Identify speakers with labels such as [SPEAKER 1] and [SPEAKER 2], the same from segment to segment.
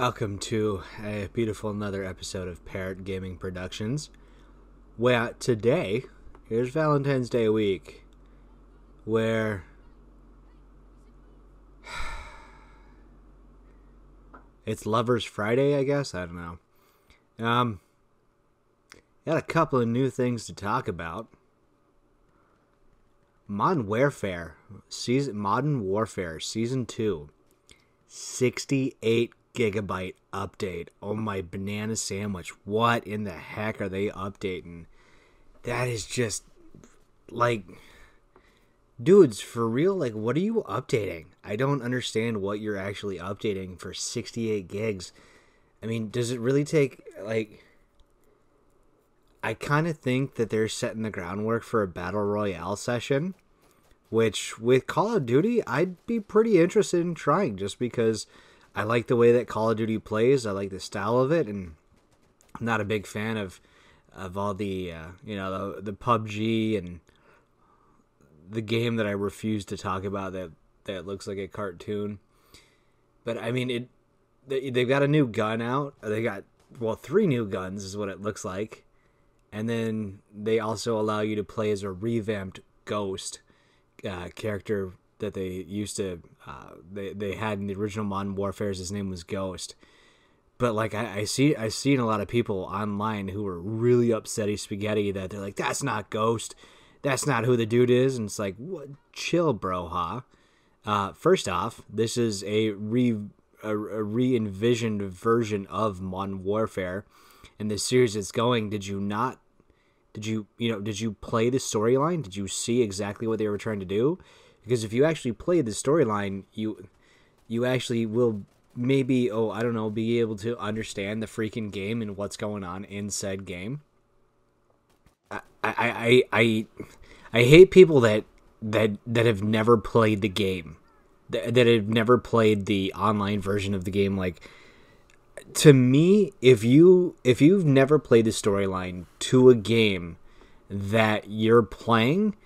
[SPEAKER 1] Welcome to a beautiful another episode of Parrot Gaming Productions. Where today is Valentine's Day week, where it's Lovers Friday, I guess. I don't know. Um, got a couple of new things to talk about. Modern Warfare season Modern Warfare season two. 68 gigabyte update. Oh my banana sandwich. What in the heck are they updating? That is just like dudes, for real, like what are you updating? I don't understand what you're actually updating for 68 gigs. I mean, does it really take like I kind of think that they're setting the groundwork for a battle royale session, which with Call of Duty, I'd be pretty interested in trying just because I like the way that Call of Duty plays. I like the style of it, and I'm not a big fan of of all the uh, you know the the PUBG and the game that I refuse to talk about that that looks like a cartoon. But I mean it. They, they've got a new gun out. They got well three new guns is what it looks like, and then they also allow you to play as a revamped Ghost uh, character that they used to uh, they they had in the original Modern Warfare. His name was Ghost. But like I, I see I've seen a lot of people online who were really upsetty spaghetti that they're like that's not Ghost, that's not who the dude is, and it's like what chill bro huh. Uh, first off, this is a re a, a re envisioned version of Modern Warfare, and the series it's going. Did you not did you you know did you play the storyline did you see exactly what they were trying to do because if you actually play the storyline, you you actually will maybe oh I don't know be able to understand the freaking game and what's going on in said game. I I I I, I hate people that that that have never played the game that, that have never played the online version of the game like to me if you if you've never played the storyline to a game that you're playing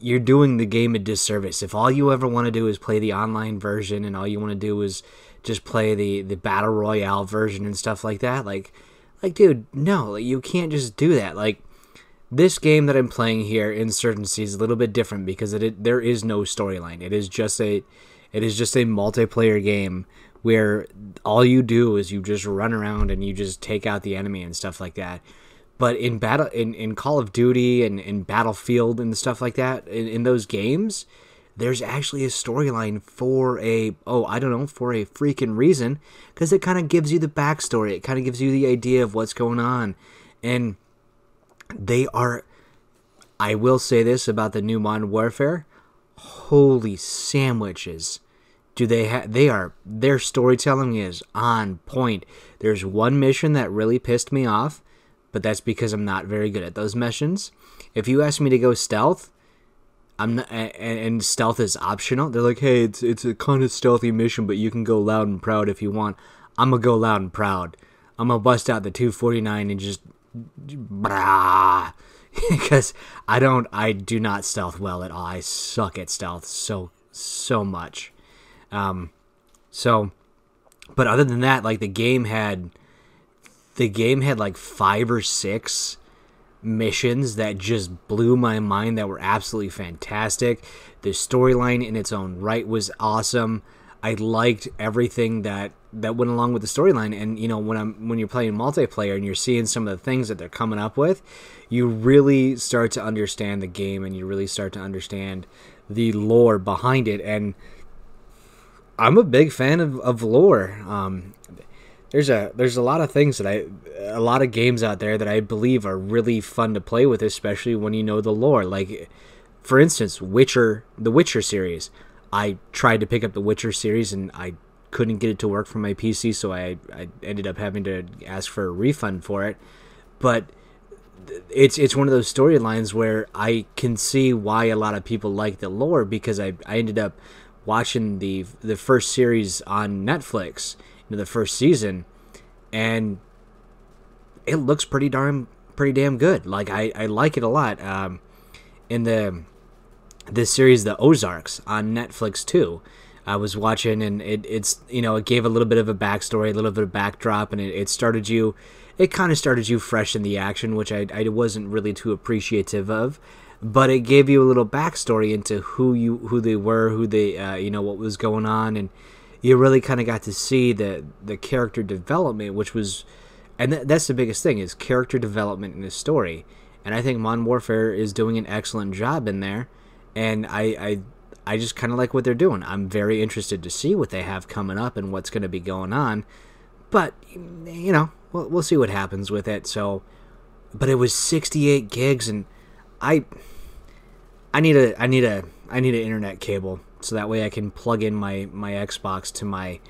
[SPEAKER 1] you're doing the game a disservice. If all you ever want to do is play the online version and all you want to do is just play the the battle royale version and stuff like that, like like dude, no, like, you can't just do that. Like this game that I'm playing here, Insurgency, is a little bit different because it, it there is no storyline. It is just a it is just a multiplayer game where all you do is you just run around and you just take out the enemy and stuff like that. But in battle in, in Call of Duty and in Battlefield and stuff like that, in, in those games, there's actually a storyline for a oh I don't know for a freaking reason because it kind of gives you the backstory. It kind of gives you the idea of what's going on, and they are. I will say this about the new Modern Warfare. Holy sandwiches! Do they have? They are their storytelling is on point. There's one mission that really pissed me off but that's because I'm not very good at those missions. If you ask me to go stealth, I'm not, and, stealth is optional. They're like, hey, it's it's a kind of stealthy mission, but you can go loud and proud if you want. I'm gonna go loud and proud. I'm gonna bust out the 249 and just brah, because I don't, I do not stealth well at all. I suck at stealth so so much. Um, so, but other than that, like the game had the game had like five or six missions that just blew my mind that were absolutely fantastic. The storyline in its own right was awesome. I liked everything that that went along with the storyline and you know when I'm when you're playing multiplayer and you're seeing some of the things that they're coming up with, you really start to understand the game and you really start to understand the lore behind it and I'm a big fan of, of lore. Um, there's a there's a lot of things that I a lot of games out there that I believe are really fun to play with, especially when you know the lore. Like, for instance, Witcher, the Witcher series. I tried to pick up the Witcher series and I couldn't get it to work from my PC, so I I ended up having to ask for a refund for it. But it's it's one of those storylines where I can see why a lot of people like the lore because I I ended up watching the the first series on Netflix the first season, and it looks pretty darn pretty damn good. Like I, I like it a lot. Um, in the this series, The Ozarks on Netflix too. I was watching, and it, it's you know it gave a little bit of a backstory, a little bit of backdrop, and it, it started you. It kind of started you fresh in the action, which I, I wasn't really too appreciative of, but it gave you a little backstory into who you who they were, who they uh, you know what was going on, and you really kind of got to see the the character development, which was, and th- that's the biggest thing is character development in a story, and I think Modern Warfare is doing an excellent job in there, and I I I just kind of like what they're doing. I'm very interested to see what they have coming up and what's going to be going on, but you know we'll we'll see what happens with it. So, but it was 68 gigs, and I I need a I need a I need an internet cable so that way I can plug in my my Xbox to my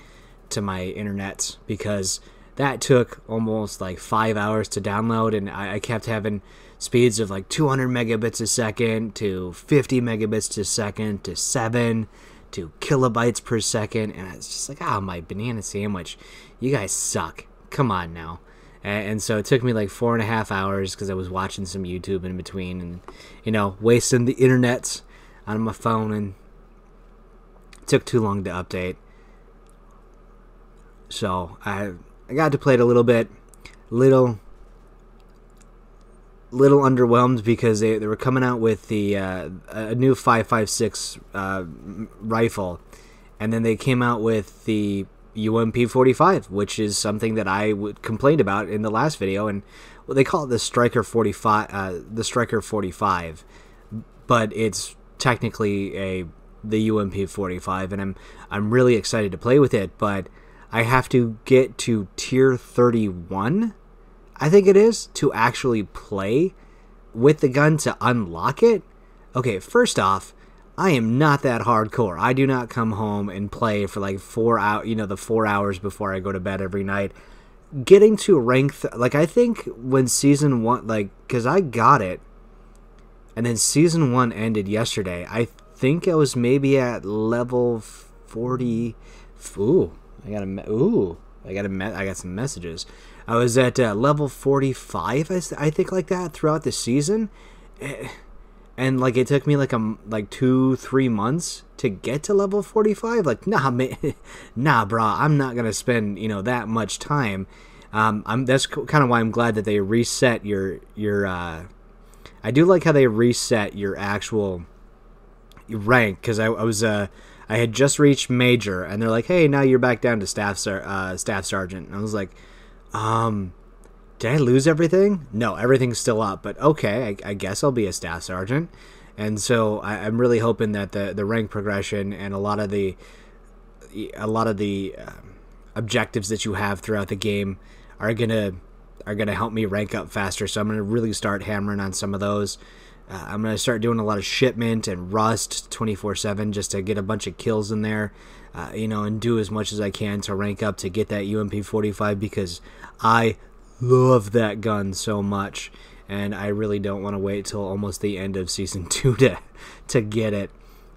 [SPEAKER 1] to my internet because that took almost like five hours to download, and I, I kept having speeds of like 200 megabits a second to 50 megabits a second to seven to kilobytes per second, and it's just like, oh my banana sandwich, you guys suck. Come on now. And, and so it took me like four and a half hours because I was watching some YouTube in between, and you know, wasting the internet on my phone and took too long to update. So I I got to play it a little bit, little little underwhelmed because they, they were coming out with the uh, a new 556 uh, rifle, and then they came out with the UMP 45, which is something that I would complained about in the last video, and well, they call it the Striker 45, uh, the Striker 45, but it's technically a the UMP 45 and I'm I'm really excited to play with it, but I have to get to tier 31 I think it is to actually play with the gun to unlock it. Okay, first off, I am not that hardcore. I do not come home and play for like 4 out, you know, the 4 hours before I go to bed every night. Getting to rank th- like I think when season 1 like cuz I got it and then season 1 ended yesterday. I think I was maybe at level 40. Ooh, I got a ooh, I got a me- I got some messages. I was at uh, level 45, I, I think, like that throughout the season, eh, and like it took me like a like two three months to get to level 45. Like nah, man, nah, brah, I'm not gonna spend you know that much time. Um, I'm that's kind of why I'm glad that they reset your your. Uh, I do like how they reset your actual rank because I, I, was uh I had just reached major and they're like, hey, now you're back down to staff uh, staff sergeant. And I was like, um, did I lose everything? No, everything's still up. But okay, I, I guess I'll be a staff sergeant. And so I, am really hoping that the the rank progression and a lot of the a lot of the uh, objectives that you have throughout the game are gonna are gonna help me rank up faster. So I'm gonna really start hammering on some of those. Uh, I'm going to start doing a lot of shipment and rust 24 7 just to get a bunch of kills in there, uh, you know, and do as much as I can to rank up to get that UMP 45 because I love that gun so much. And I really don't want to wait till almost the end of season two to to get it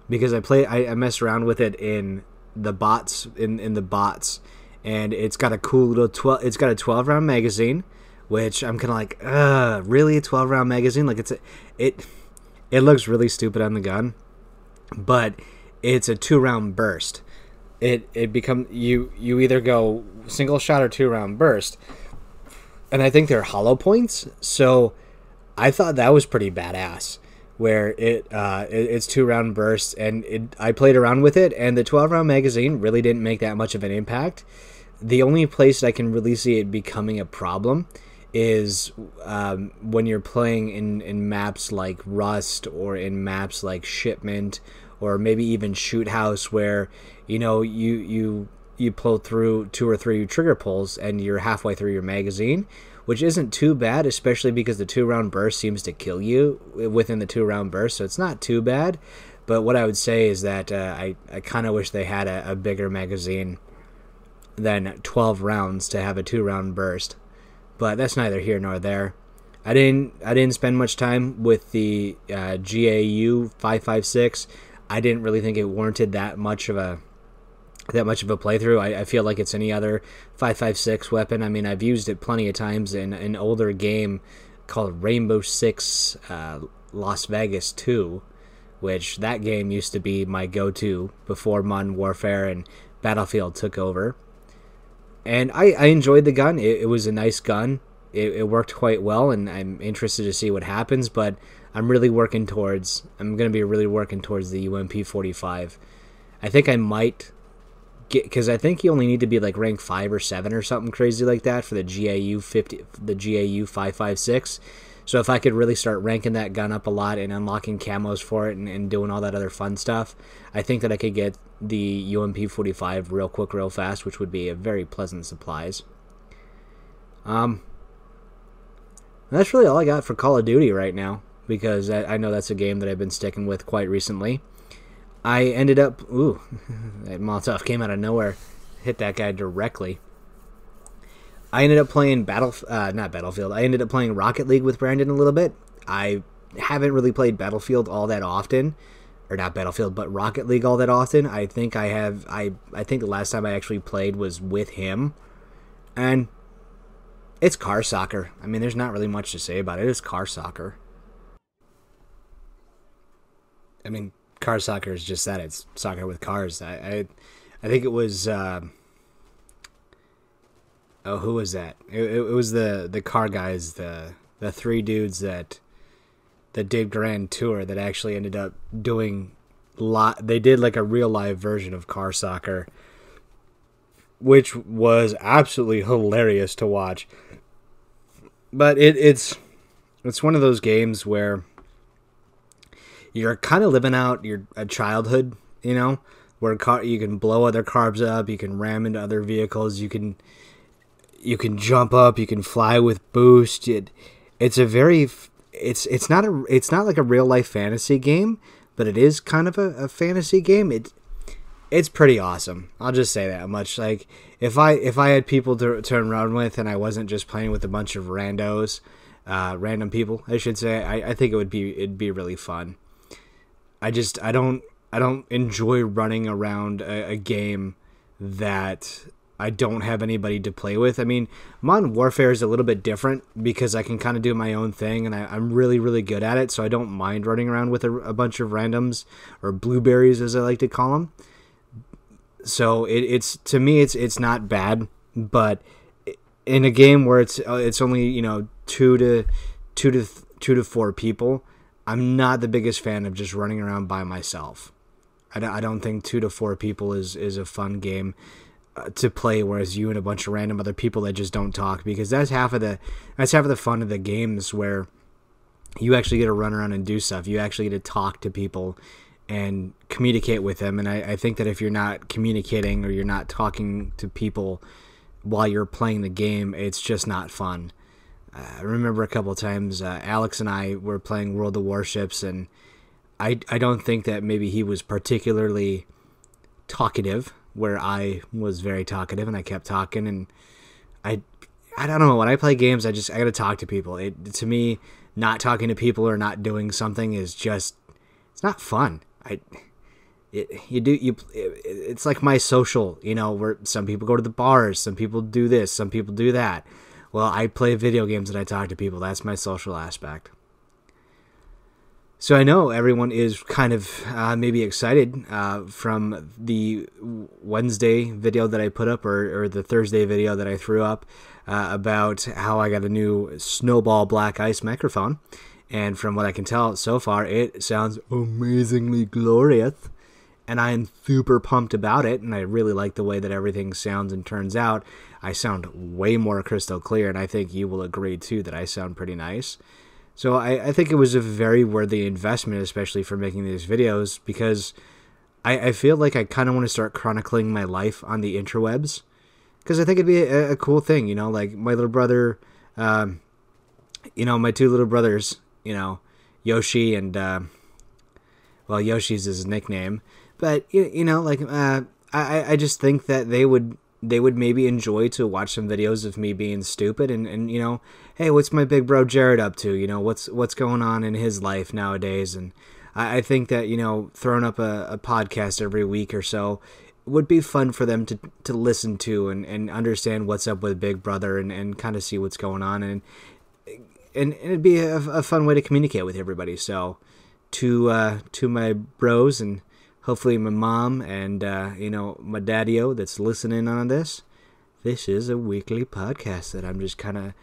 [SPEAKER 1] because I play I, I around with it in the bots in in the bots and it's got a cool little 12 it's got a 12 round magazine which I'm kind of like, uh, really a 12 round magazine? Like it's a, it, it looks really stupid on the gun, but it's a two round burst. It it become you you either go single shot or two round burst, and I think they're hollow points. So I thought that was pretty badass. Where it, uh, it it's two round bursts, and it, I played around with it, and the 12 round magazine really didn't make that much of an impact. The only place I can really see it becoming a problem is um, when you're playing in, in maps like Rust or in maps like Shipment or maybe even Shoot House where you know you you you pull through two or three trigger pulls and you're halfway through your magazine which isn't too bad especially because the two round burst seems to kill you within the two round burst so it's not too bad. But what i would say is that uh, i, I kind of wish they had a, a bigger magazine than 12 rounds to have a two round burst but that's neither here nor there. I didn't I didn't spend much time with the uh, Grau 556. I didn't really think it warranted that much of a that much of a playthrough. I, I, feel like it's any other 556 weapon. I mean, I've used it plenty of times in an older game called Rainbow Six uh, Las Vegas 2, which that game used to be my go-to before Modern Warfare and Battlefield took over. And I, I enjoyed the gun. It, it was a nice gun. It, it worked quite well, and I'm interested to see what happens. But I'm really working towards. I'm going to be really working towards the UMP 45. I think I might get because I think you only need to be like rank five or seven or something crazy like that for the GAU 50, the Grau 556. So if I could really start ranking that gun up a lot and unlocking camos for it and, and doing all that other fun stuff, I think that I could get the UMP 45 real quick, real fast, which would be a very pleasant supplies. Um, that's really all I got for Call of Duty right now because I, I know that's a game that I've been sticking with quite recently. I ended up, ooh, that Molotov came out of nowhere, hit that guy directly. I ended up playing Battle, uh, not Battlefield. I ended up playing Rocket League with Brandon a little bit. I haven't really played Battlefield all that often, or not Battlefield, but Rocket League all that often. I think I have. I I think the last time I actually played was with him, and it's car soccer. I mean, there's not really much to say about it. It's car soccer. I mean, car soccer is just that. It's soccer with cars. I I, I think it was. Uh, oh, who was that? It, it, was the the car guys, the the three dudes that that did Grand Tour that actually ended up doing lot. They did like a real live version of car soccer, which was absolutely hilarious to watch. But it, it's it's one of those games where you're kind of living out your a childhood, you know, where car, you can blow other cars up, you can ram into other vehicles, you can you can jump up, you can fly with boost. It, it's a very it's it's not a it's not like a real life fantasy game, but it is kind of a, a fantasy game. It it's pretty awesome. I'll just say that much. Like if I if I had people to turn around with and I wasn't just playing with a bunch of randos, uh, random people, I should say, I, I think it would be it'd be really fun. I just I don't I don't enjoy running around a, a game that I don't have anybody to play with. I mean, Modern Warfare is a little bit different because I can kind of do my own thing and I, am really, really good at it. So I don't mind running around with a, a, bunch of randoms or blueberries, as I like to call them. So it, it's to me, it's it's not bad, but in a game where it's uh, it's only you know two to two to two to four people, I'm not the biggest fan of just running around by myself. I don't, I don't think two to four people is is a fun game to play whereas you and a bunch of random other people that just don't talk because that's half of the that's half of the fun of the games where you actually get to run around and do stuff. You actually get to talk to people and communicate with them. And I, I think that if you're not communicating or you're not talking to people while you're playing the game it's just not fun. Uh, I remember a couple times uh, Alex and I were playing World of Warships and I, I don't think that maybe he was particularly talkative where I was very talkative and I kept talking and I I don't know when I play games I just I got to talk to people. It to me not talking to people or not doing something is just it's not fun. I it, you do you it, it's like my social, you know, where some people go to the bars, some people do this, some people do that. Well, I play video games and I talk to people. That's my social aspect. So I know everyone is kind of uh, maybe excited uh, from the Wednesday video that I put up or, or the Thursday video that I threw up uh, about how I got a new Snowball Black Ice microphone. And from what I can tell so far, it sounds amazingly glorious. And I am super pumped about it. And I really like the way that everything sounds and turns out. I sound way more crystal clear. And I think you will agree too that I sound pretty nice. So I, I think it was a very worthy investment, especially for making these videos, because I, I feel like I kind of want to start chronicling my life on the interwebs. Because I think it'd be a, a, cool thing, you know, like my little brother, um, you know, my two little brothers, you know, Yoshi and, uh, well, Yoshi's his nickname, but you, you know, like uh, I I just think that they would they would maybe enjoy to watch some videos of me being stupid and, and you know hey what's my big bro jared up to you know what's what's going on in his life nowadays and i, I think that you know throwing up a, a, podcast every week or so would be fun for them to, to listen to and, and understand what's up with big brother and, and kind of see what's going on and and, and it'd be a, a fun way to communicate with everybody so to uh, to my bros and hopefully my mom and uh, you know my daddy-o that's listening on this. This is a weekly podcast that I'm just kind of.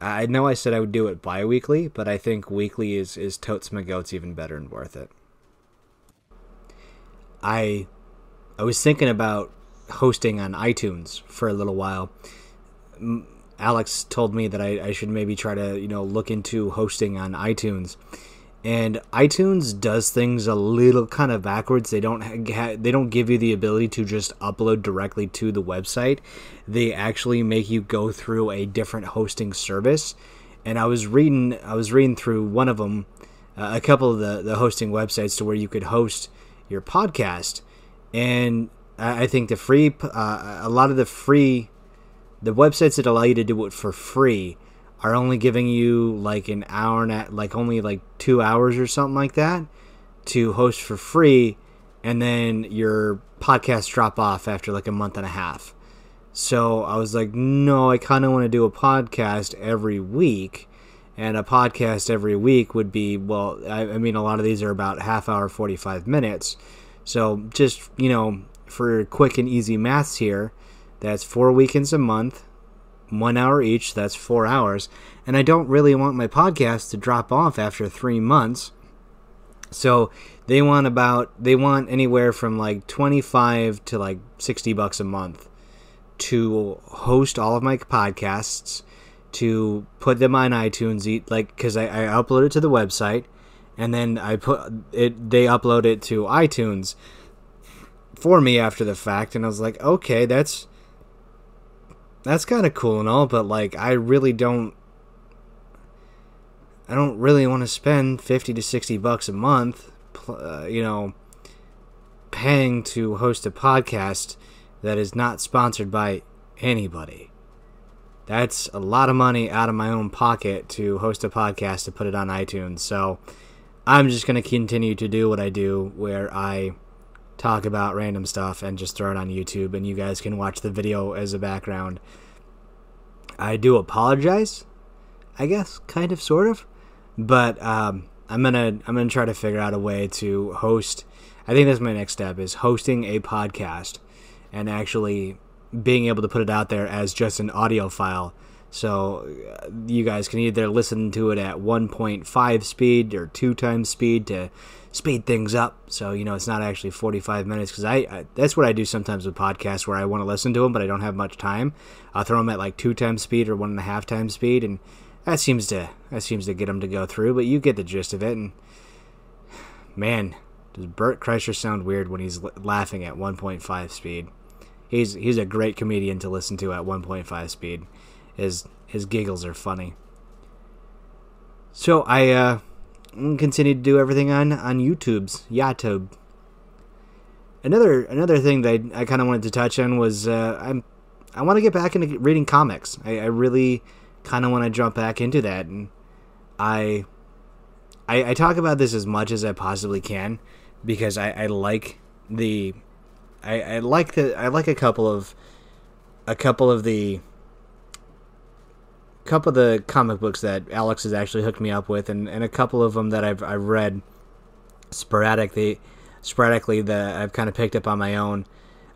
[SPEAKER 1] I know I said I would do it bi-weekly, but I think weekly is is totes my goats even better and worth it. I I was thinking about hosting on iTunes for a little while. Alex told me that I, I should maybe try to you know look into hosting on iTunes and iTunes does things a little kind of backwards. They don't ha- they don't give you the ability to just upload directly to the website. They actually make you go through a different hosting service. And I was reading I was reading through one of them, uh, a couple of the the hosting websites to where you could host your podcast, and I, I think the free uh, a lot of the free the websites that allow you to do it for free are only giving you like an hour and a, like only like two hours or something like that to host for free and then your podcast drop off after like a month and a half. So i was like no i kind of want to do a podcast every week and a podcast every week would be well I, I mean a lot of these are about half hour 45 minutes. So just you know for quick and easy maths here that's four weekends a month one hour each. That's four hours. And I don't really want my podcast to drop off after three months. So they want about, they want anywhere from like 25 to like 60 bucks a month to host all of my podcasts, to put them on iTunes, like, because I, I upload it to the website and then I put it, they upload it to iTunes for me after the fact. And I was like, okay, that's, that's kind of cool and all, but like I really don't I don't really want to spend 50 to 60 bucks a month, uh, you know, paying to host a podcast that is not sponsored by anybody. That's a lot of money out of my own pocket to host a podcast to put it on iTunes. So I'm just going to continue to do what I do where I talk about random stuff and just throw it on YouTube, and you guys can watch the video as a background. I do apologize, I guess, kind of, sort of, but um, I'm gonna I'm gonna try to figure out a way to host. I think that's my next step is hosting a podcast and actually being able to put it out there as just an audio file. So uh, you guys can either listen to it at 1.5 speed or two times speed to speed things up. So you know it's not actually 45 minutes because I, I, that's what i do sometimes with podcasts where i want to listen to them but i don't have much time. I'll throw them at like two times speed or one and a half times speed and that seems to that seems to get them to go through but you get the gist of it and man does bert kreischer sound weird when he's laughing at 1.5 speed? He's he's a great comedian to listen to at 1.5 speed his his giggles are funny so i uh continue to do everything on on YouTube's YouTube. Another another thing that I, I kind of wanted to touch on was uh, I'm I want to get back into reading comics. I, I really kind of want to jump back into that, and I, I, I talk about this as much as I possibly can because I, I like the I, I like the I like a couple of a couple of the couple of the comic books that Alex has actually hooked me up with, and, and a couple of them that I've I've read sporadically, sporadically that I've kind of picked up on my own.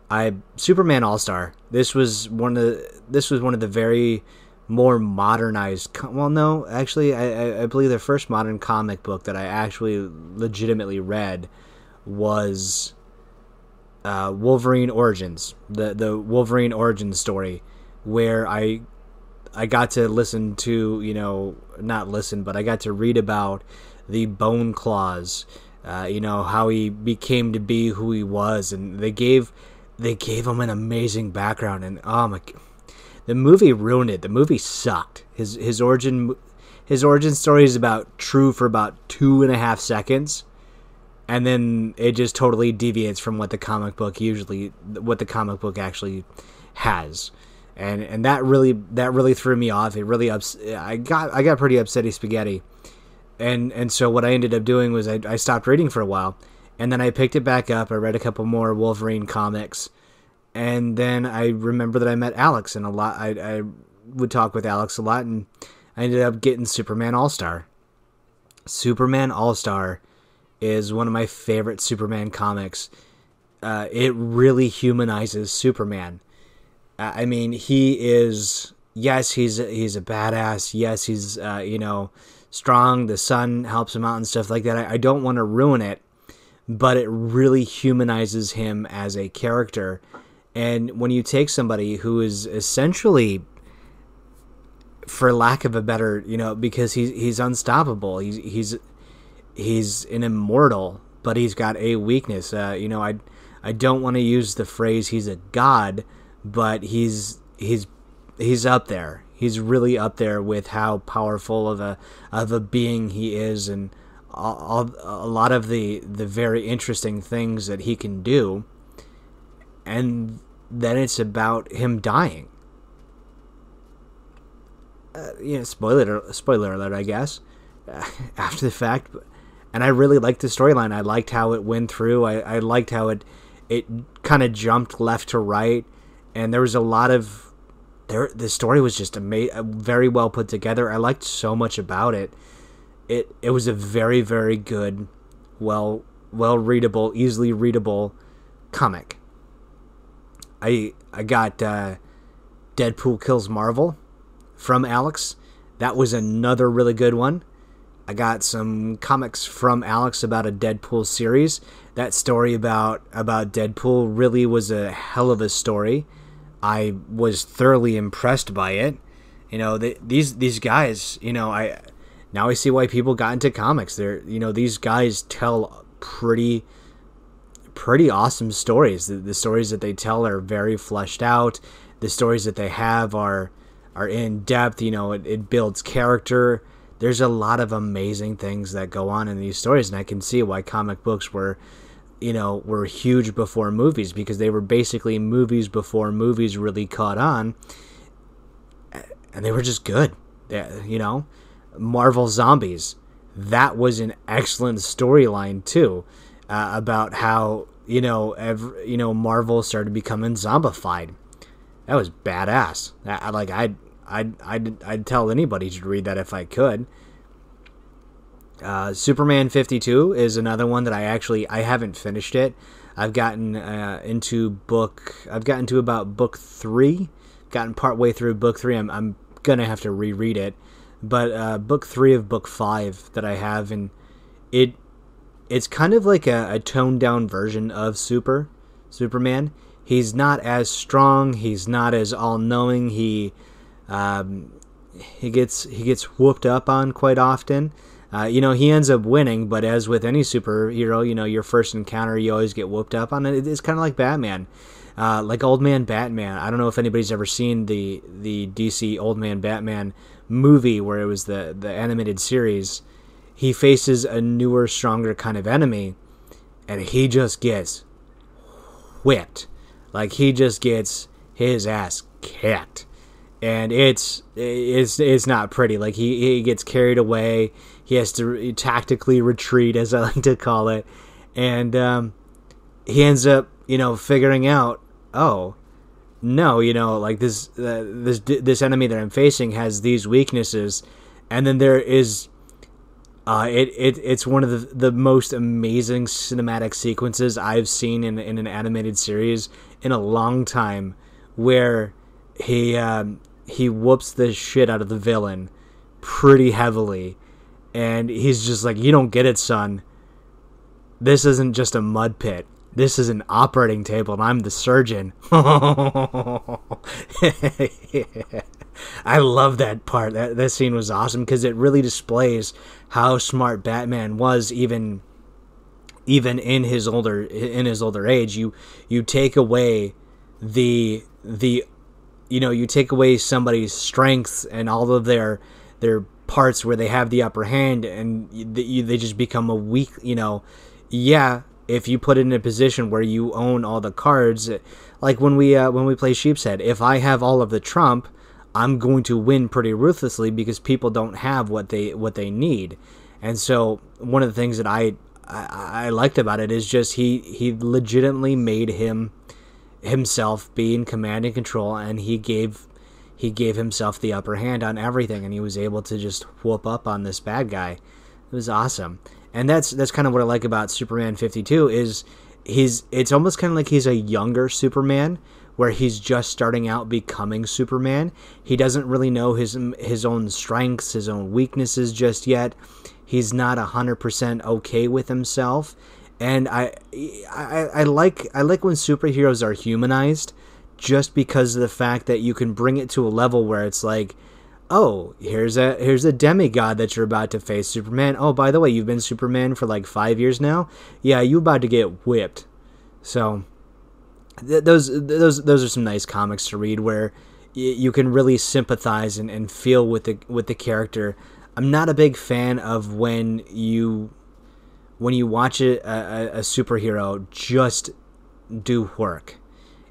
[SPEAKER 1] I Superman All Star. This was one of the, this was one of the very more modernized. Well, no, actually, I, I believe the first modern comic book that I actually legitimately read was uh, Wolverine Origins, the the Wolverine origin story, where I I got to listen to, you know, not listen, but I got to read about the Bone Claws, uh, you know, how he became to be who he was, and they gave they gave him an amazing background, and oh my, the movie ruined it. The movie sucked. His his origin his origin story is about true for about two and a half seconds, and then it just totally deviates from what the comic book usually what the comic book actually has and and that really that really threw me off. It really ups. I got I got pretty upsetty spaghetti, and and so what I ended up doing was I, I stopped reading for a while, and then I picked it back up. I read a couple more Wolverine comics, and then I remember that I met Alex and a lot. I I would talk with Alex a lot, and I ended up getting Superman All Star. Superman All Star is one of my favorite Superman comics. Uh, it really humanizes Superman. I mean, he is yes, he's he's a badass. Yes, he's uh, you know strong. The sun helps him out and stuff like that. I, I don't want to ruin it, but it really humanizes him as a character. And when you take somebody who is essentially, for lack of a better, you know, because he's he's unstoppable. He's he's he's an immortal, but he's got a weakness. Uh, you know, I I don't want to use the phrase he's a god, but he's he's he's up there. He's really up there with how powerful of a of a being he is, and all, a lot of the the very interesting things that he can do. And then it's about him dying. Uh, you know, spoiler spoiler alert, I guess. after the fact, and I really liked the storyline. I liked how it went through. I, I liked how it it kind of jumped left to right, and there was a lot of there the story was just ama- uh, very well put together. I liked so much about it. It it was a very very good, well well readable, easily readable comic. I I got uh, Deadpool kills Marvel from Alex. That was another really good one. I got some comics from Alex about a Deadpool series. That story about about Deadpool really was a hell of a story. I was thoroughly impressed by it. You know, the, these these guys, you know, I now I see why people got into comics. They're, you know, these guys tell pretty pretty awesome stories. The, the stories that they tell are very fleshed out. The stories that they have are are in depth. You know, it, it builds character. There's a lot of amazing things that go on in these stories, and I can see why comic books were you know, were huge before movies because they were basically movies before movies really caught on. And they were just good. You know, Marvel Zombies. That was an excellent storyline too, uh, about how you know, every, you know, Marvel started becoming zombified. That was badass. I, like I'd, I'd, I'd, I'd tell anybody to read that if I could. Uh, Superman 52 is another one that I actually I haven't finished it. I've gotten uh, into book I've gotten to about book three, gotten part way through book three. I'm I'm gonna have to reread it, but uh, book three of book five that I have and it it's kind of like a, a toned down version of Super Superman. He's not as strong. He's not as all knowing. He um, he gets he gets whooped up on quite often. Uh, you know, he ends up winning, but as with any superhero, you know, your first encounter, you always get whooped up on it. It's kind of like Batman. Uh, like Old Man Batman. I don't know if anybody's ever seen the the DC Old Man Batman movie where it was the the animated series. He faces a newer, stronger kind of enemy, and he just gets whipped. Like he just gets his ass kicked, and it's it's it's not pretty. Like he he gets carried away he has to tactically retreat, as I like to call it, and um, he ends up, you know, figuring out, oh, no, you know, like this uh, this this enemy that I'm facing has these weaknesses, and then there is. Uh, it, it it's one of the the most amazing cinematic sequences I've seen in in an animated series in a long time, where he um, he whoops the shit out of the villain pretty heavily, and he's just like, "You don't get it, son. This isn't just a mud pit. This is an operating table, and I'm the surgeon." I love that part. That that scene was awesome because it really displays how smart Batman was, even even in his older in his older age. You you take away the the you know you take away somebody's strengths and all of their their parts where they have the upper hand and they just become a weak, you know, yeah, if you put it in a position where you own all the cards, like when we uh, when we play Sheep's Head, if I have all of the trump, I'm going to win pretty ruthlessly because people don't have what they what they need. And so one of the things that I I, I liked about it is just he he legitimately made him himself be in command and control, and he gave he gave himself the upper hand on everything and he was able to just whoop up on this bad guy. It was awesome. and that's that's kind of what I like about Superman 52 is he's it's almost kind of like he's a younger Superman where he's just starting out becoming Superman. He doesn't really know his his own strengths, his own weaknesses just yet. He's not hundred percent okay with himself, and I, I I like I like when superheroes are humanized, just because of the fact that you can bring it to a level where it's like, oh, here's a here's a demigod that you're about to face, Superman. Oh, by the way, you've been Superman for like five years now. Yeah, you about to get whipped. So th- those those those are some nice comics to read where y- you can really sympathize and, and feel with the with the character. I'm not a big fan of when you when you watch a, a, a superhero just do work,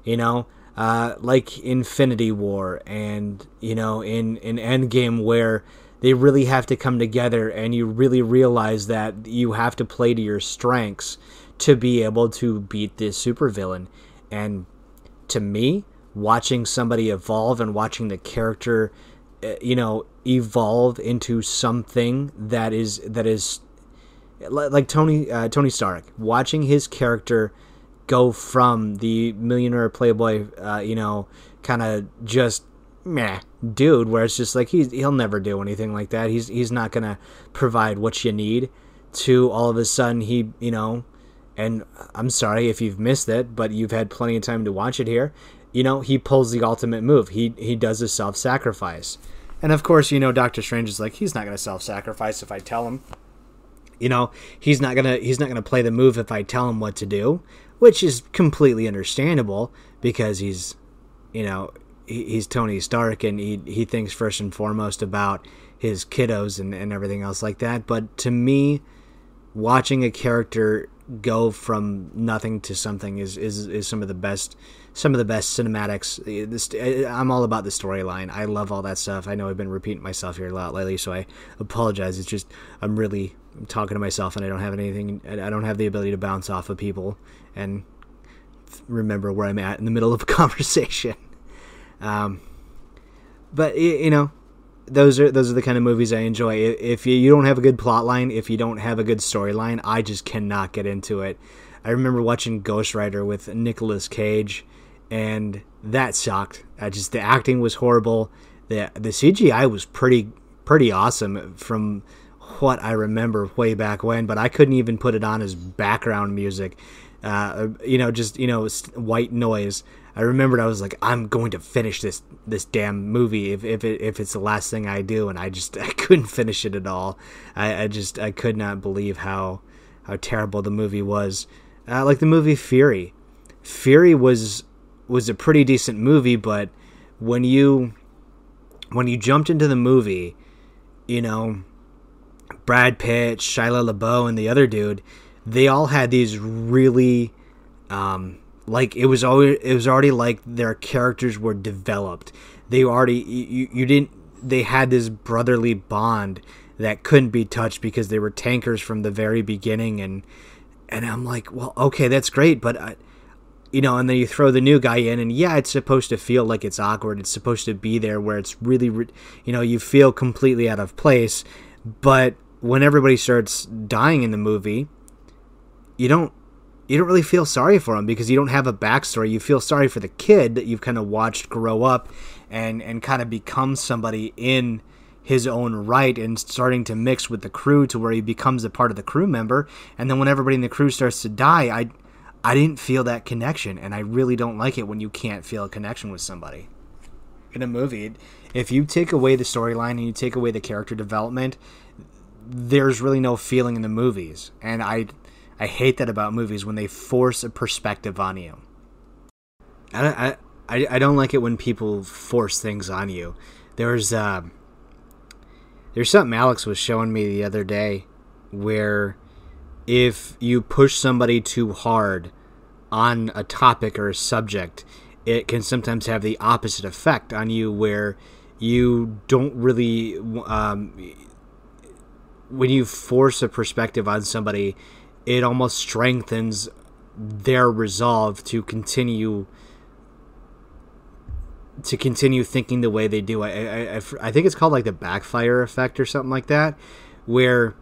[SPEAKER 1] you know, uh, like Infinity War and you know in in Endgame where they really have to come together and you really realize that you have to play to your strengths to be able to beat this supervillain. And to me, watching somebody evolve and watching the character, uh, you know, evolve into something that is that is like Tony uh, Tony Stark, watching his character go from the millionaire playboy, uh, you know, kind of just meh dude, where it's just like he's he'll never do anything like that. He's he's not gonna provide what you need. To all of a sudden he you know and I'm sorry if you've missed it, but you've had plenty of time to watch it here. You know, he pulls the ultimate move. He he does a self-sacrifice. And of course, you know, Doctor Strange is like, he's not going to self-sacrifice if I tell him. You know, he's not to he's not to play the move if I tell him what to do, which is completely understandable because he's you know, he's Tony Stark and he he thinks first and foremost about his kiddos and, and everything else like that. But to me, watching a character go from nothing to something is, is, is some of the best some of the best cinematics. I'm all about the storyline. I love all that stuff. I know I've been repeating myself here a lot lately, so I apologize. It's just I'm really talking to myself, and I don't have anything. I don't have the ability to bounce off of people and remember where I'm at in the middle of a conversation. Um, but you know, those are those are the kind of movies I enjoy. If you, don't have a good plot line, if you don't have a good storyline, I just cannot get into it. I remember watching Ghost Rider with Nicolas Cage, and that sucked. I just the acting was horrible. the The CGI was pretty pretty awesome from what I remember way back when, but I couldn't even put it on as background music. Uh, you know, just you know, white noise. I remembered I was like, I'm going to finish this this damn movie if if it, if it's the last thing I do, and I just I couldn't finish it at all. I, I just I could not believe how how terrible the movie was. Uh, like the movie Fury, Fury was was a pretty decent movie, but when you when you jumped into the movie, you know, Brad Pitt, Shia LaBeouf, and the other dude, they all had these really um, like it was always it was already like their characters were developed. They already you, you didn't they had this brotherly bond that couldn't be touched because they were tankers from the very beginning and and I'm like, well, okay, that's great, but I, you know, and then you throw the new guy in, and yeah, it's supposed to feel like it's awkward. It's supposed to be there where it's really, you know, you feel completely out of place. But when everybody starts dying in the movie, you don't you don't really feel sorry for him because you don't have a backstory. You feel sorry for the kid that you've kind of watched grow up and and kind of become somebody in his own right and starting to mix with the crew to where he becomes a part of the crew member. And then when everybody in the crew starts to die, I I didn't feel that connection, and I really don't like it when you can't feel a connection with somebody in a movie. If you take away the storyline and you take away the character development, there's really no feeling in the movies, and I I hate that about movies when they force a perspective on you. I, I, I don't like it when people force things on you. There's uh, there's something Alex was showing me the other day where if you push somebody too hard on a topic or a subject, it can sometimes have the opposite effect on you where you don't really um, when you force a perspective on somebody it almost strengthens their resolve to continue to continue thinking the way they do. I, I, I, think it's called like the backfire effect or something like that, where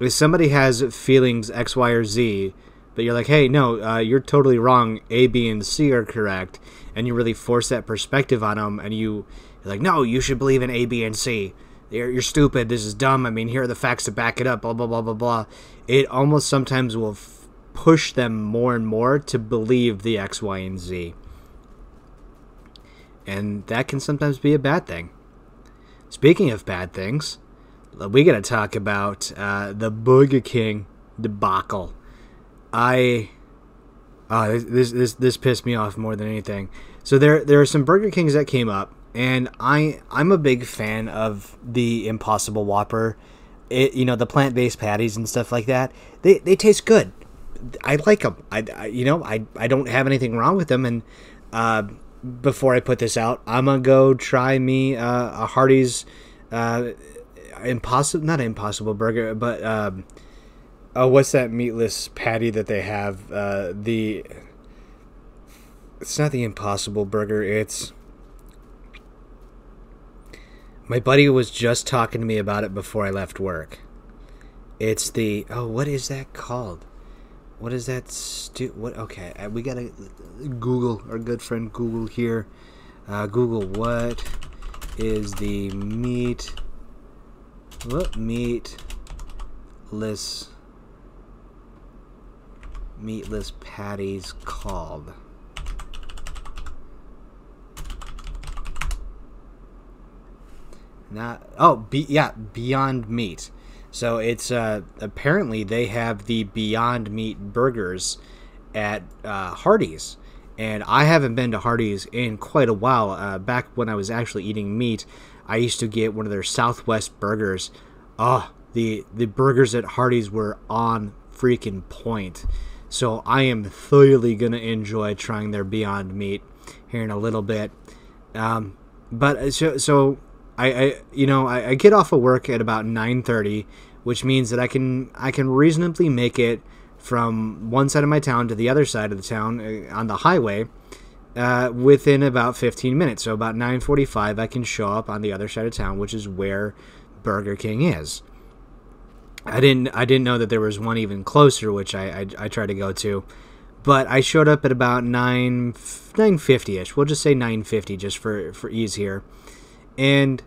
[SPEAKER 1] if somebody has feelings X, Y, or Z, but you're like, hey, no, uh, you're totally wrong. A, B, and C are correct, and you really force that perspective on them, and you, you're like, no, you should believe in A, B, and C. You're, you're stupid. This is dumb. I mean, here are the facts to back it up. Blah blah blah blah blah. It almost sometimes will f- push them more and more to believe the X, Y, and Z, and that can sometimes be a bad thing. Speaking of bad things, we got to talk about uh, the Burger King debacle. I, uh, this this this pissed me off more than anything. So there there are some Burger Kings that came up, and I I'm a big fan of the Impossible Whopper. It you know the plant based patties and stuff like that. They they taste good. I like them. I, I you know I I don't have anything wrong with them. And uh, before I put this out, I'm gonna go try me uh, a Hardee's. Uh, impossible not impossible burger but um oh what's that meatless patty that they have uh the it's not the impossible burger it's my buddy was just talking to me about it before i left work. It's the oh what is that called? What is that stu- what okay uh, we gotta google our good friend google here. Uh, google what is the meat what meatless meatless patties called? Not oh be, yeah Beyond Meat. So it's uh, apparently they have the Beyond Meat burgers at uh, Hardee's, and I haven't been to Hardee's in quite a while. Uh, back when I was actually eating meat, I used to get one of their Southwest burgers. Oh, the the burgers at Hardee's were on freaking point. So I am thoroughly gonna enjoy trying their Beyond Meat here in a little bit. Um, but uh, so so I, I you know I, I get off of work at about nine thirty, which means that I can I can reasonably make it from one side of my town to the other side of the town uh, on the highway uh, within about 15 minutes. So about 9:45, I can show up on the other side of town, which is where Burger King is. I didn't I didn't know that there was one even closer, which I I, I tried to go to, but I showed up at about nine 9:50 ish. We'll just say 9:50 just for for ease here, and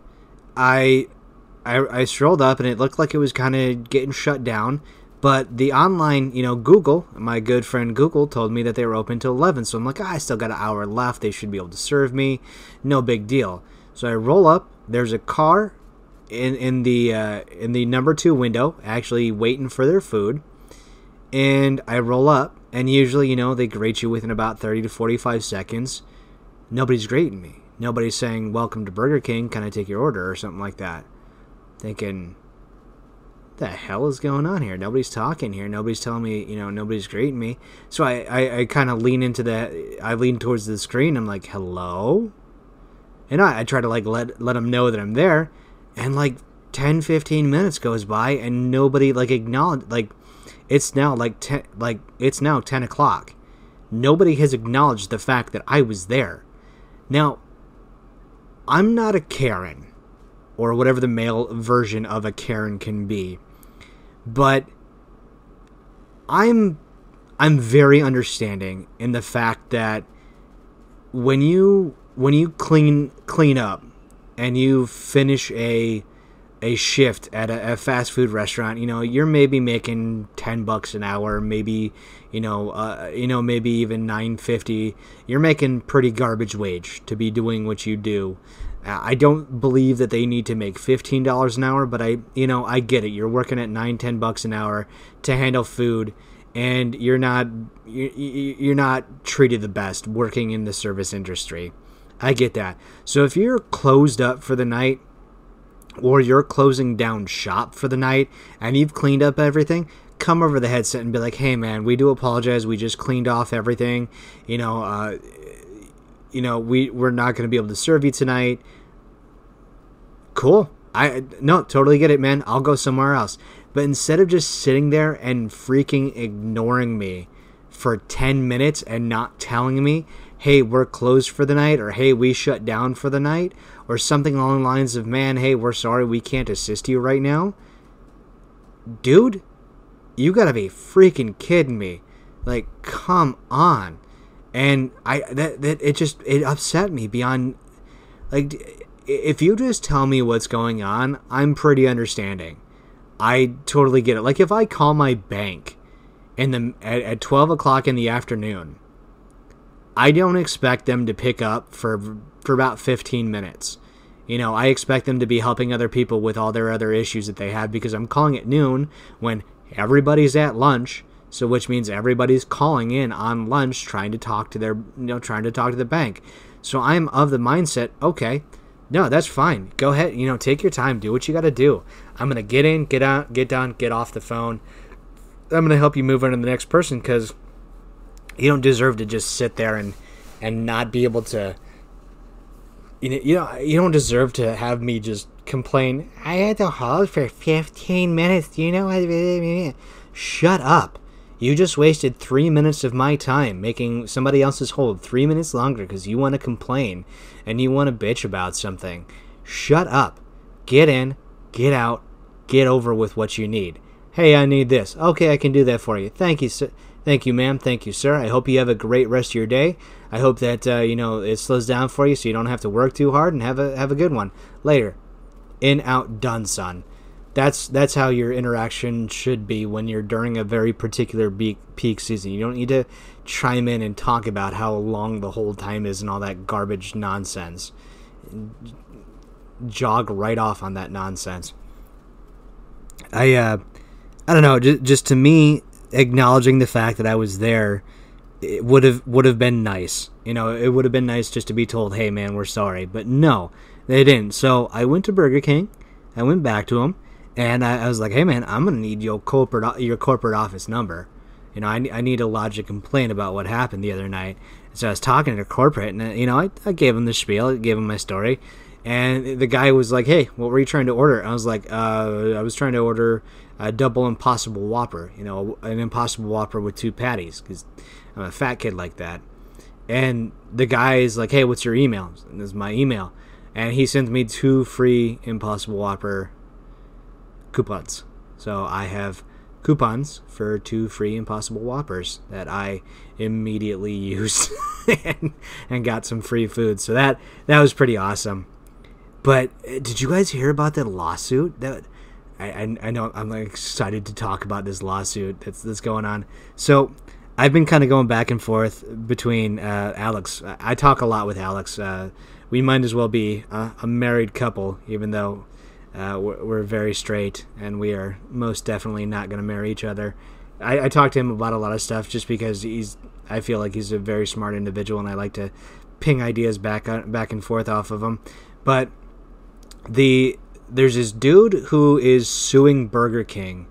[SPEAKER 1] I. I, I strolled up and it looked like it was kind of getting shut down but the online, you know, Google, my good friend Google told me that they were open till 11. So I'm like, ah, I still got an hour left. They should be able to serve me. No big deal. So I roll up. There's a car in in the uh, in the number two window, actually waiting for their food. And I roll up, and usually, you know, they grate you within about 30 to 45 seconds. Nobody's grating me. Nobody's saying, "Welcome to Burger King. Can I take your order?" or something like that. Thinking, the hell is going on here? Nobody's talking here. Nobody's telling me, you know, nobody's greeting me. So I, I, I kind of lean into that. I lean towards the screen. I'm like, hello? And I, I try to like let, let them know that I'm there. And like 10, 15 minutes goes by and nobody like acknowledge, like it's now like 10, like it's now 10 o'clock. Nobody has acknowledged the fact that I was there. Now, I'm not a Karen or whatever the male version of a Karen can be but I'm I'm very understanding in the fact that when you when you clean clean up and you finish a a shift at a, a, fast food restaurant, you know, you're maybe making ten bucks an hour, maybe you know, uh, you know, maybe even nine fifty. You're making pretty garbage wage to be doing what you do. I don't believe that they need to make fifteen dollars an hour, but I, you know, I get it. You're working at nine, ten bucks an hour to handle food, and you're not, you're not treated the best working in the service industry. I get that. So if you're closed up for the night, or you're closing down shop for the night, and you've cleaned up everything, come over the headset and be like, "Hey, man, we do apologize. We just cleaned off everything. You know, uh, you know, we we're not going to be able to serve you tonight." cool. I no, totally get it, man. I'll go somewhere else. But instead of just sitting there and freaking ignoring me for 10 minutes and not telling me, "Hey, we're closed for the night," or "Hey, we shut down for the night," or something along the lines of, "Man, hey, we're sorry, we can't assist you right now." dude, you gotta be freaking kidding me. Like, come on. And I that, that it just it upset me beyond like if you just tell me what's going on, I'm pretty understanding. I totally get it. Like if I call my bank in the at, at twelve o'clock in the afternoon, I don't expect them to pick up for for about fifteen minutes. You know, I expect them to be helping other people with all their other issues that they have because I'm calling at noon when everybody's at lunch. So which means everybody's calling in on lunch trying to talk to their you know trying to talk to the bank. So I'm of the mindset, okay, no, that's fine. Go ahead, you know, take your time, do what you got to do. I'm going to get in, get out, get down, get off the phone. I'm going to help you move on to the next person cuz you don't deserve to just sit there and and not be able to you know, you don't deserve to have me just complain. I had to hold for 15 minutes. Do you know what? Shut up. You just wasted three minutes of my time making somebody else's hold three minutes longer because you want to complain and you want to bitch about something. Shut up. Get in, get out, get over with what you need. Hey, I need this. Okay, I can do that for you. Thank you, sir. Thank you, ma'am. Thank you, sir. I hope you have a great rest of your day. I hope that uh, you know it slows down for you, so you don't have to work too hard, and have a have a good one later. In, out, done, son that's that's how your interaction should be when you're during a very particular peak, peak season. You don't need to chime in and talk about how long the whole time is and all that garbage nonsense. Jog right off on that nonsense. I uh, I don't know. Just, just to me, acknowledging the fact that I was there, it would have would have been nice. You know, it would have been nice just to be told, "Hey, man, we're sorry." But no, they didn't. So I went to Burger King. I went back to them and I, I, was like, "Hey man, I'm gonna need your corporate your corporate office number. You know, I, I need to lodge a complaint about what happened the other night." And so I was talking to corporate, and uh, you know, I, I gave him the spiel, I gave him my story, and the guy was like, "Hey, what were you trying to order?" I was like, uh, "I was trying to order a double Impossible Whopper. You know, an Impossible Whopper with two patties, because I'm a fat kid like that." And the guy is like, "Hey, what's your email?" And this is my email, and he sent me two free Impossible Whopper coupons. So I have coupons for two free Impossible Whoppers that I immediately used and, got some free food. So that that was pretty awesome. But uh, did you guys hear about that lawsuit? That I, I, I know I'm excited to talk about this lawsuit that's that's going on. So I've been kind of going back and forth between uh, Alex. I talk a lot with Alex. Uh, we might as well be a, married couple, even though uh, we're, we're, very straight, and we are most definitely not going to marry each other. I, I talked to him about a lot of stuff just because he's. I feel like he's a very smart individual, and I like to ping ideas back back and forth off of him. But the there's this dude who is suing Burger King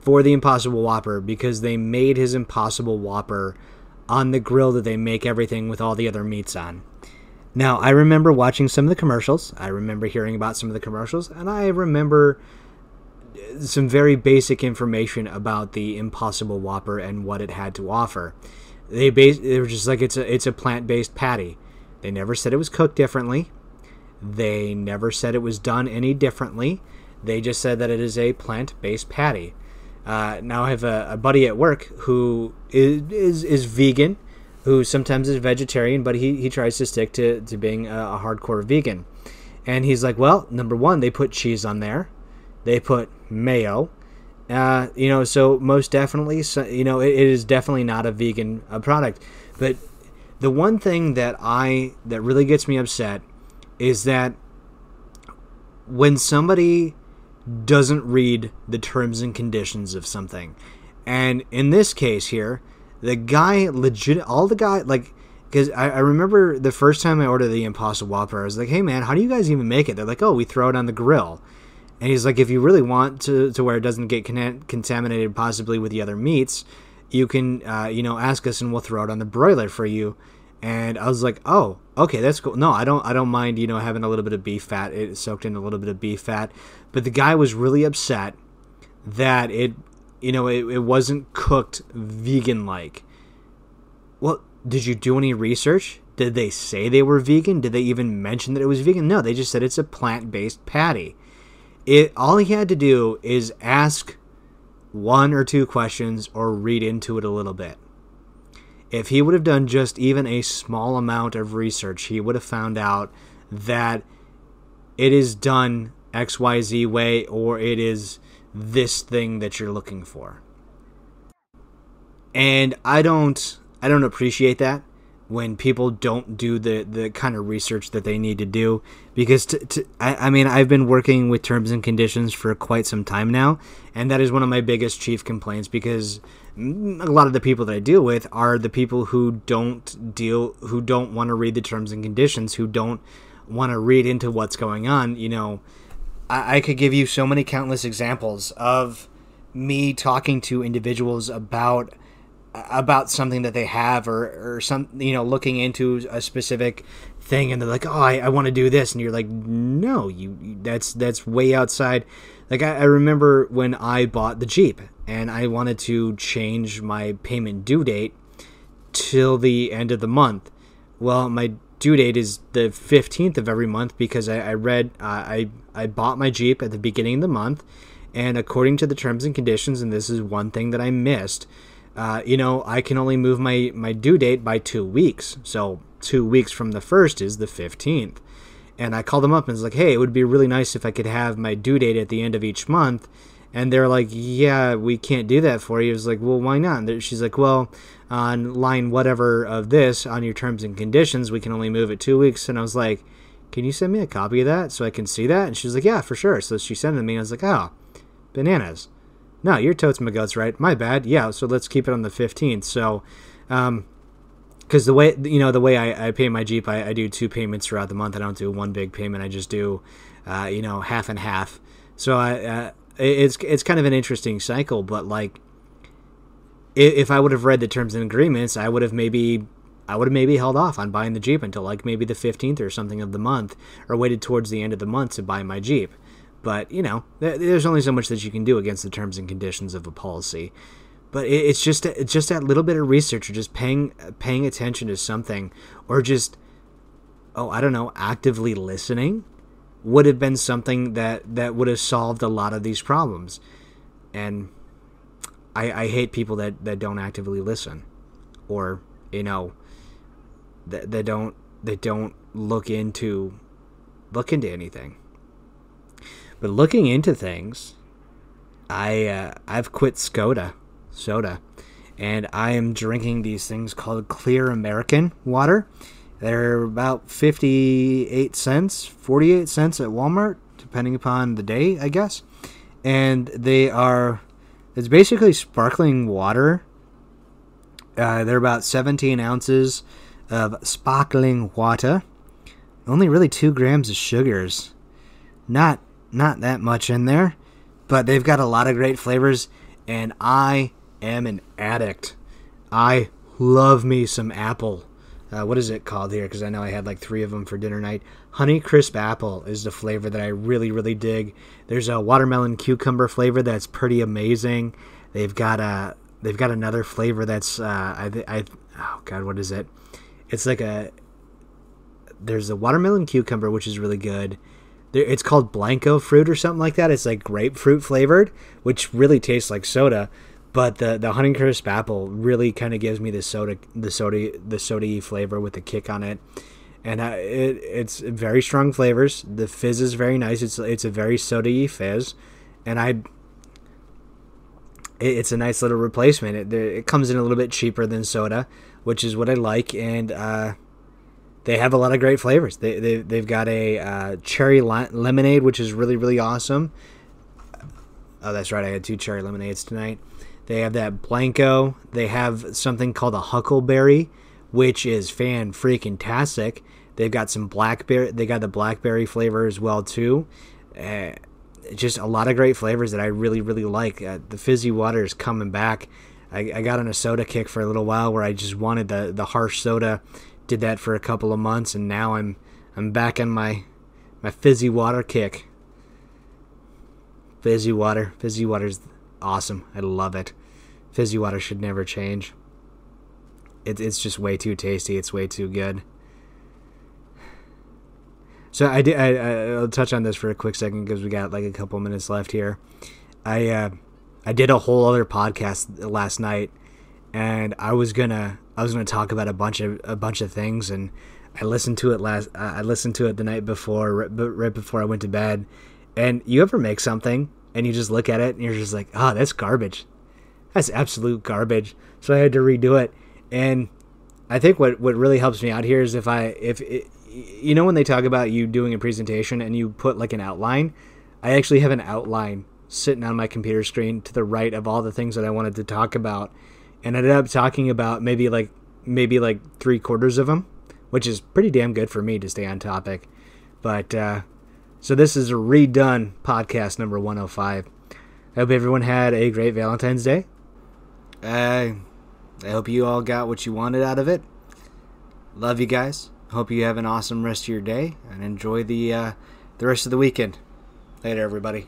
[SPEAKER 1] for the Impossible Whopper because they made his Impossible Whopper on the grill that they make everything with all the other meats on. Now, I remember watching some of the commercials. I remember hearing about some of the commercials, and I remember some very basic information about the Impossible Whopper and what it had to offer. They bas- they were just like it's a it's a plant-based patty. They never said it was cooked differently. They never said it was done any differently. They just said that it is a plant-based patty. Uh, now I have a, a buddy at work who is, is is vegan who sometimes is vegetarian, but he, he tries to stick to, to being a, a hardcore vegan. And he's like, well, number one, they put cheese on there, they put mayo. Uh, you know, so most definitely, so, you know, it, it is definitely not a vegan uh, product. But the one thing that I that really gets me upset is that when somebody doesn't read the terms and conditions of something, and in this case here, the guy legit all the guy like because I, I, remember the first time I ordered the Impossible Whopper, I was like, "Hey man, how do you guys even make it?" They're like, "Oh, we throw it on the grill." And he's like, "If you really want to to where it doesn't get con- contaminated, possibly with the other meats, you can uh, you know ask us and we'll throw it on the broiler for you." And I was like, "Oh, okay, that's cool. No, I don't I don't mind you know having a little bit of beef fat, it soaked in a little bit of beef fat." But the guy was really upset that it you know, it, it wasn't cooked vegan like. Well, did you do any research? Did they say they were vegan? Did they even mention that it was vegan? No, they just said it's a plant based patty. It all he had to do is ask one or two questions or read into it a little bit. If he would have done just even a small amount of research, he would have found out that it is done XYZ way or it is this thing that you're looking for. And I don't I don't appreciate that when people don't do the the kind of research that they need to do because to, to, I, I mean I've been working with terms and conditions for quite some time now and that is one of my biggest chief complaints because a lot of the people that I deal with are the people who don't deal who don't want to read the terms and conditions who don't want to read into what's going on you know I, I could give you so many countless examples of me talking to individuals about about something that they have or, or some you know looking into a specific thing and they're like oh i, I want to do this. And you're like no you that's that's way outside. Like I, I remember when i bought the jeep and i wanted to change my payment due date till the end of the month. Well my due date is the 15th of every month because i, I read uh, i i bought my jeep at the beginning of the month and according to the terms and conditions and this is one thing that i missed uh, you know, I can only move my, my due date by two weeks. So two weeks from the first is the 15th. And I called them up and was like, hey, it would be really nice if I could have my due date at the end of each month. And they're like, yeah, we can't do that for you. I was like, well, why not? And she's like, well, on line whatever of this, on your terms and conditions, we can only move it two weeks. And I was like, can you send me a copy of that so I can see that? And she was like, yeah, for sure. So she sent it to me. And I was like, oh, bananas no, you're totes my guts, right? My bad. Yeah, so let's keep it on the 15th. So, um, because the way you know the way I, I pay my Jeep, I, I do two payments throughout the month. I don't do one big payment. I just do, uh, you know, half and half. So I, uh, it's it's kind of an interesting cycle. But like, if, I would have read the terms and agreements, I would have maybe I would have maybe held off on buying the Jeep until like maybe the 15th or something of the month, or waited towards the end of the month to buy my Jeep. But you know, there's only so much that you can do against the terms and conditions of a policy. But it's just it's just that little bit of research, or just paying paying attention to something, or just oh I don't know, actively listening, would have been something that that would have solved a lot of these problems. And I, I hate people that, that don't actively listen, or you know, that, that don't that don't look into look into anything. But looking into things, I uh, I've quit Skoda soda, and I am drinking these things called Clear American water. They're about fifty-eight cents, forty-eight cents at Walmart, depending upon the day, I guess. And they are it's basically sparkling water. Uh, they're about 17 ounces of sparkling water. Only really two grams of sugars. Not not that much in there, but they've got a lot of great flavors, and I am an addict. I love me some apple. Uh, what is it called here? Because I know I had like three of them for dinner night. Honey crisp apple is the flavor that I really, really dig. There's a watermelon cucumber flavor that's pretty amazing. They've got a they've got another flavor that's uh, I I oh god what is it? It's like a there's a watermelon cucumber which is really good it's called Blanco fruit or something like that. It's like grapefruit flavored, which really tastes like soda. But the the Honeycrisp apple really kind of gives me the soda the soda the soda flavor with the kick on it, and uh, it it's very strong flavors. The fizz is very nice. It's it's a very soda fizz, and I. It, it's a nice little replacement. It, it comes in a little bit cheaper than soda, which is what I like, and uh, they have a lot of great flavors. They, they, they've got a uh, cherry lemonade, which is really, really awesome. Oh, that's right. I had two cherry lemonades tonight. They have that Blanco. They have something called a Huckleberry, which is fan freaking tastic. They've got some blackberry. They got the blackberry flavor as well too. Uh, just a lot of great flavors that I really, really like. Uh, the fizzy water is coming back. I, I got on a soda kick for a little while where I just wanted the the harsh soda did that for a couple of months, and now I'm I'm back on my my fizzy water kick. Fizzy water, fizzy water's awesome. I love it. Fizzy water should never change. It, it's just way too tasty. It's way too good. So I did. I, I'll touch on this for a quick second because we got like a couple minutes left here. I uh, I did a whole other podcast last night, and I was gonna I was gonna talk about a bunch of a bunch of things, and I listened to it last. I listened to it the night before, right, right before I went to bed. And you ever make something and you just look at it and you're just like, oh, that's garbage. That's absolute garbage. So I had to redo it. And I think what what really helps me out here is if I if it, you know when they talk about you doing a presentation and you put like an outline, I actually have an outline sitting on my computer screen to the right of all the things that I wanted to talk about, and ended up talking about maybe like maybe like three quarters of them, which is pretty damn good for me to stay on topic. But uh, so this is a redone podcast number 105. I hope everyone had a great Valentine's Day. Uh, I hope you all got what you wanted out of it. Love you guys. Hope you have an awesome rest of your day and enjoy the uh, the rest of the weekend. Later, everybody.